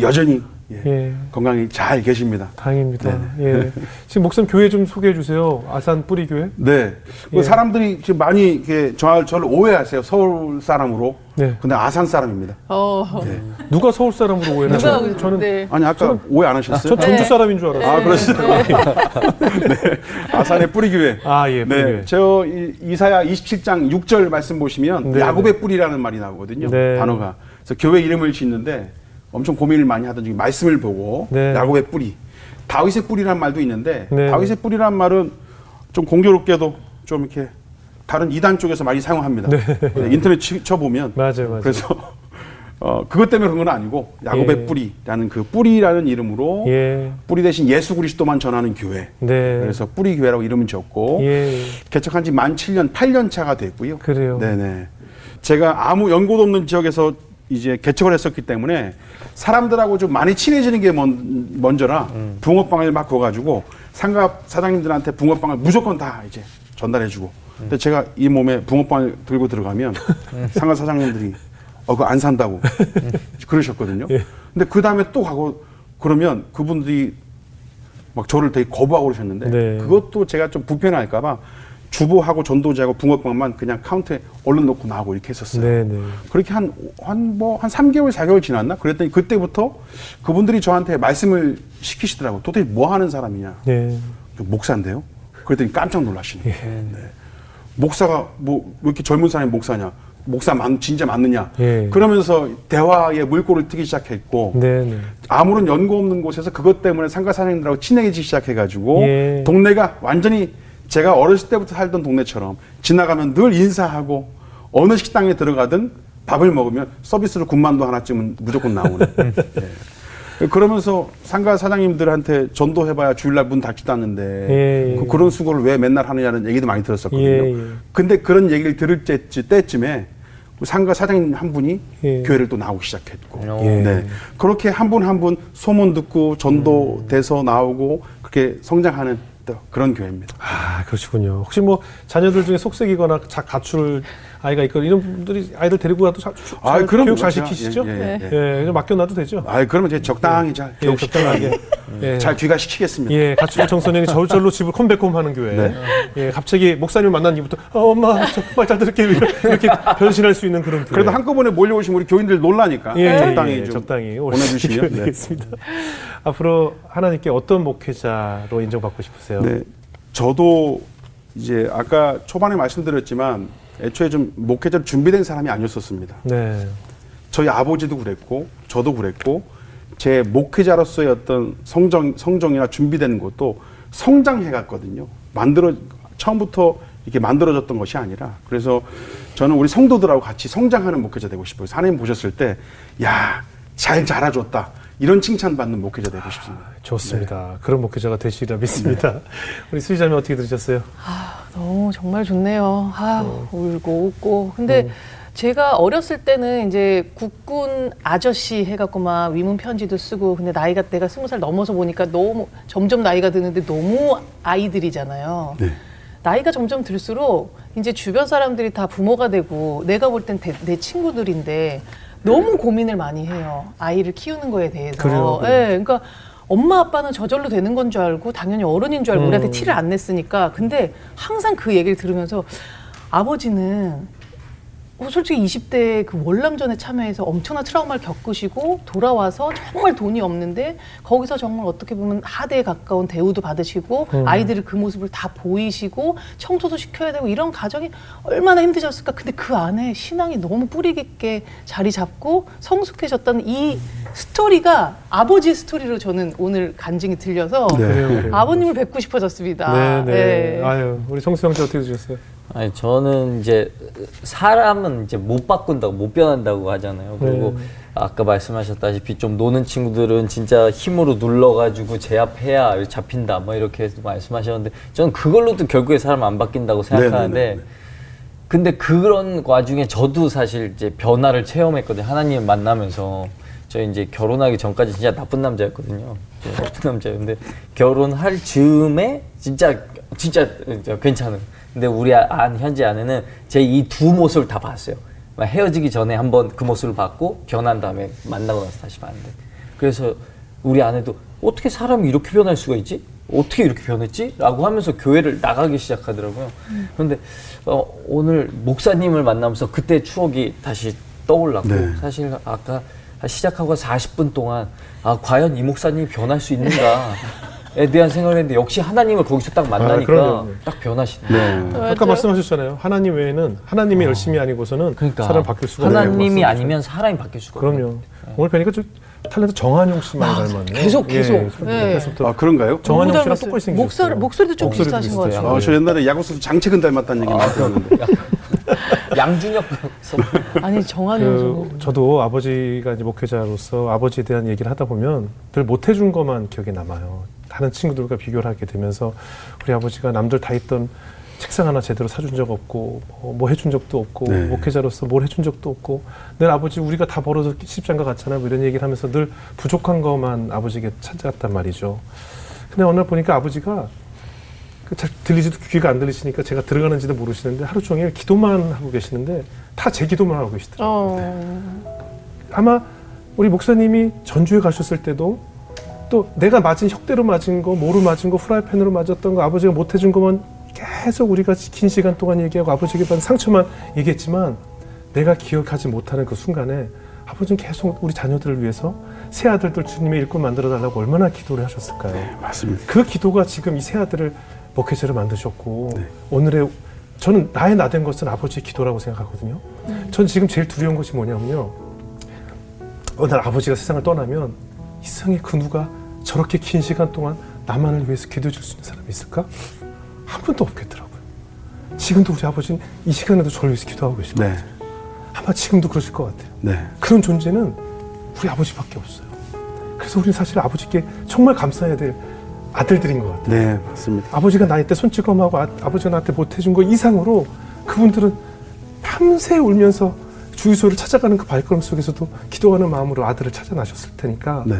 여전히 예, 예. 건강히 잘 계십니다. 다행입니다. 예. 지금 목사님 교회 좀 소개해 주세요. 아산 뿌리 교회. 네, 그 예. 사람들이 지금 많이 이렇게 저, 저를 오해하세요. 서울 사람으로. 네. 근데 아산 사람입니다. 어. 네. 누가 서울 사람으로 오해를 누가 하죠? 저는 네. 아니 아까 오해 안 하셨어요? 전 전주 네. 사람인 줄 알았어요. 아 그렇습니다. 네. 아산의 뿌리 교회. 아, 예, 뿌리 교회. 네, 저 이- 이사야 27장 6절 말씀 보시면 네, 야곱의 뿌리라는 말이 나오거든요. 네. 단어가. 그래서 교회 이름을 짓는데 엄청 고민을 많이 하던 중에 말씀을 보고 네. 야곱의 뿌리, 다윗의 뿌리라는 말도 있는데 네. 다윗의 뿌리라는 말은 좀 공교롭게도 좀 이렇게 다른 이단 쪽에서 많이 사용합니다. 네, 인터넷 치- 쳐보면 맞아요, 맞아요. 그래서 어, 그것 때문에 그런 건 아니고 야곱의 예. 뿌리라는 그 뿌리라는 이름으로 예. 뿌리 대신 예수 그리스도만 전하는 교회. 네. 그래서 뿌리 교회라고 이름을 지었고 예. 개척한 지 만 7년, 8년 차가 됐고요. 그래요. 네네. 제가 아무 연고도 없는 지역에서 이제 개척을 했었기 때문에 사람들하고 좀 많이 친해지는 게 먼, 먼저라 음. 붕어빵을 막 구워가지고 상가 사장님들한테 붕어빵을 무조건 다 이제 전달해주고. 음. 근데 제가 이 몸에 붕어빵을 들고 들어가면 상가 사장님들이 어, 그거 안 산다고 그러셨거든요. 예. 근데 그 다음에 또 가고 그러면 그분들이 막 저를 되게 거부하고 그러셨는데 네. 그것도 제가 좀 불편할까봐 주보하고 전도지하고 붕어빵만 그냥 카운터에 얼른 놓고 나오고 이렇게 했었어요. 네, 네. 그렇게 한, 한, 뭐, 한 3개월, 4개월 지났나? 그랬더니 그때부터 그분들이 저한테 말씀을 시키시더라고요. 도대체 뭐 하는 사람이냐? 네. 목사인데요? 그랬더니 깜짝 놀라시네. 예. 네. 목사가 뭐, 왜 이렇게 젊은 사람이 목사냐? 목사 맞, 진짜 맞느냐? 예. 그러면서 대화에 물꼬를 트기 시작했고, 네, 네. 아무런 연고 없는 곳에서 그것 때문에 상가 사장님들하고 친해지기 시작해가지고 예. 동네가 완전히 제가 어렸을 때부터 살던 동네처럼 지나가면 늘 인사하고 어느 식당에 들어가든 밥을 먹으면 서비스로 군만두 하나쯤은 무조건 나오는. 예. 그러면서 상가 사장님들한테 전도해봐야 주일날 문 닫지도 않는데 예, 예. 그, 그런 수고를 왜 맨날 하느냐는 얘기도 많이 들었었거든요. 예, 예. 근데 그런 얘기를 들을 때, 때쯤에 우리 상가 사장님 한 분이 예. 교회를 또 나오기 시작했고 어. 예. 네. 그렇게 한 분 한 분 소문 듣고 음. 전도돼서 나오고 그렇게 성장하는 또 그런 교회입니다. 아, 그러시군요. 혹시 뭐 자녀들 중에 속색이거나 자, 가출 아이가 있거나 이런 분들이 아이들 데리고 가도 자, 자, 아이, 그럼 교육 잘 그렇죠. 시키시죠? 예, 예, 예, 네. 그냥 맡겨놔도 되죠. 아, 그러면 이제 적당히 잘 예, 적당하게. 예. 잘 귀가시키겠습니다. 예, 가출 청소년이 절절로 집을 컴백홈하는 교회. 네. 예, 갑자기 목사님 만난 이후부터 어, 엄마 정말 잘 들을게요 이렇게 변신할 수 있는 그런 교회. 그래도 한꺼번에 몰려오신 우리 교인들 놀라니까 예, 적당히 예, 좀 적당히 보내주시면 네. 되겠습니다. 앞으로 하나님께 어떤 목회자로 인정받고 싶으세요? 네, 저도 이제 아까 초반에 말씀드렸지만 애초에 좀 목회자로 준비된 사람이 아니었었습니다. 네. 저희 아버지도 그랬고 저도 그랬고 제 목회자로서의 어떤 성정 성정이나 준비되는 것도 성장해 갔거든요. 만들어 처음부터 이렇게 만들어졌던 것이 아니라 그래서 저는 우리 성도들하고 같이 성장하는 목회자 되고 싶어요. 하나님 보셨을 때 야 잘 자라줬다 이런 칭찬 받는 목회자 되고 싶습니다. 좋습니다. 그런 목회자가 되시리라 믿습니다. 우리 수희자님 어떻게 들으셨어요? 너무 정말 좋네요. 아, 어. 울고 웃고. 근데 제가 어렸을 때는 이제 국군 아저씨 해갖고 막 위문 편지도 쓰고 근데 나이가 내가 스무 살 넘어서 보니까 너무 점점 나이가 드는데 너무 아이들이잖아요. 네. 나이가 점점 들수록 이제 주변 사람들이 다 부모가 되고 내가 볼 땐 내 친구들인데 너무 고민을 많이 해요. 아이를 키우는 거에 대해서. 그래요, 그래요. 예, 그러니까 엄마 아빠는 저절로 되는 건 줄 알고 당연히 어른인 줄 알고 음. 우리한테 티를 안 냈으니까 근데 항상 그 얘기를 들으면서 아버지는 어, 솔직히 20대 그 월남전에 참여해서 엄청난 트라우마를 겪으시고 돌아와서 정말 돈이 없는데 거기서 정말 어떻게 보면 하대에 가까운 대우도 받으시고 음. 아이들이 그 모습을 다 보이시고 청소도 시켜야 되고 이런 가정이 얼마나 힘드셨을까. 근데 그 안에 신앙이 너무 뿌리 깊게 자리 잡고 성숙해졌다는 이 스토리가 아버지의 스토리로 저는 오늘 간증이 들려서 네. 아버님을 뵙고 싶어졌습니다. 네, 네. 네. 아유, 우리 성수영 씨 어떻게 들으셨어요? 아니 저는 이제 사람은 이제 못 바꾼다고 못 변한다고 하잖아요. 그리고 네. 아까 말씀하셨다시피 좀 노는 친구들은 진짜 힘으로 눌러가지고 제압해야 잡힌다 뭐 이렇게 말씀하셨는데 저는 그걸로도 결국에 사람 안 바뀐다고 생각하는데 네, 네, 네. 근데 그런 와중에 저도 사실 이제 변화를 체험했거든요. 하나님 만나면서 저 이제 결혼하기 전까지 진짜 나쁜 남자였거든요. 진짜 나쁜 남자였는데 결혼할 즈음에 진짜 진짜 괜찮은. 근데 우리 아- 안 현재 아내는 제 이 두 모습을 다 봤어요. 막 헤어지기 전에 한번 그 모습을 봤고 변한 다음에 만나고 나서 다시 봤는데 그래서 우리 아내도 어떻게 사람이 이렇게 변할 수가 있지? 어떻게 이렇게 변했지? 라고 하면서 교회를 나가기 시작하더라고요. 그런데 어, 오늘 목사님을 만나면서 그때 추억이 다시 떠올랐고 네. 사실 아까 시작하고 40분 동안 아 과연 이 목사님이 변할 수 있는가 에 대한 생각을 했는데 역시 하나님을 거기서 딱 만나니까 그럼요. 딱 변하시네. 네. 아까 말씀하셨잖아요. 하나님 외에는 하나님이 열심히 아니고서는 그러니까 사람 바뀔 수가 없는 하나님이 것 아니면 사람이 바뀔 수가 없어요. 그럼요. 오늘 뵈니까 좀 탤런트 정한용 씨 많이 닮았네요. 계속, 계속. 네. 계속부터 아 그런가요? 정한용 너무 씨랑. 똑같이 생겼어요. 목소리, 목소리도 좀 비슷하신 것. 같아요. 아, 저 옛날에 야구 선수 장채근 닮았다는 얘기 많이 들었는데. 양준혁 선- 아니 정한영 그. 저도 아버지가 이제 목회자로서 아버지에 대한 얘기를 하다 보면 늘 못해준 것만 기억에 남아요. 다른 친구들과 비교를 하게 되면서 우리 아버지가 남들 다 있던 책상 하나 제대로 사준 적 없고 뭐, 뭐 해준 적도 없고 네. 목회자로서 뭘 해준 적도 없고 늘 아버지 우리가 다 벌어서 십장가 같잖아 뭐 이런 얘기를 하면서 늘 부족한 것만 아버지에게 찾아갔단 말이죠. 근데 어느 날 보니까 아버지가 그 잘 들리지도 귀가 안 들리시니까 제가 들어가는지도 모르시는데 하루 종일 기도만 하고 계시는데 다 제 기도만 하고 계시더라고요. 어, 아마 우리 목사님이 전주에 가셨을 때도 또 내가 맞은 혁대로 맞은 거, 모로 맞은 거, 프라이팬으로 맞았던 거, 아버지가 못 해준 것만 계속 우리가 긴 시간 동안 얘기하고 아버지에게 받은 상처만 얘기했지만 내가 기억하지 못하는 그 순간에 아버지는 계속 우리 자녀들을 위해서 새 아들들 주님의 일꾼 만들어 달라고 얼마나 기도를 하셨을까요? 맞습니다. 그 기도가 지금 이 새 아들을 목회자로 만드셨고 오늘의 저는 나의 나 된 것은 아버지의 기도라고 생각하거든요. 전 지금 제일 두려운 것이 뭐냐면요. 어느 날 아버지가 세상을 떠나면 이 세상에 그 누가 저렇게 긴 시간 동안 나만을 위해서 기도해 줄 수 있는 사람이 있을까? 한 분도 없겠더라고요. 지금도 우리 아버지는 이 시간에도 저를 위해서 기도하고 계실. 네. 아마 지금도 그러실 것 같아요. 네. 그런 존재는 우리 아버지밖에 없어요. 그래서 우리는 사실 아버지께 정말 감사해야 될 아들들인 것 같아요. 네, 맞습니다. 아버지가 나이 때 손찌검하고 아, 아버지가 나한테 못해준 거 이상으로 그분들은 밤새 울면서 주유소를 찾아가는 그 발걸음 속에서도 기도하는 마음으로 아들을 찾아 나셨을 테니까 네.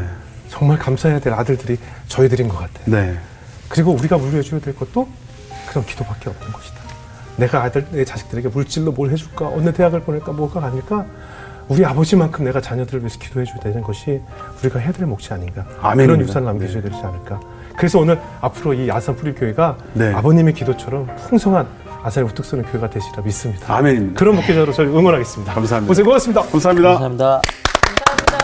정말 감사해야 될 아들들이 저희들인 것 같아요. 네. 그리고 우리가 물려줘야 될 것도 그런 기도밖에 없는 것이다. 내가 아들, 내 자식들에게 물질로 뭘 해줄까? 어느 대학을 보낼까? 뭐가 아닐까? 우리 아버지만큼 내가 자녀들을 위해서 기도해줘야 되는 것이 우리가 해야 될 몫이 아닌가. 아멘입니다. 그런 유산을 남겨줘야 되지 않을까. 그래서 오늘 앞으로 이 아산 뿌리교회가 네. 아버님의 기도처럼 풍성한 아산의 우뚝 서는 교회가 되시라 믿습니다. 아멘입니다. 그런 목회자로 저희 응원하겠습니다. 감사합니다. 고생 고맙습니다. 감사합니다. 감사합니다. 감사합니다.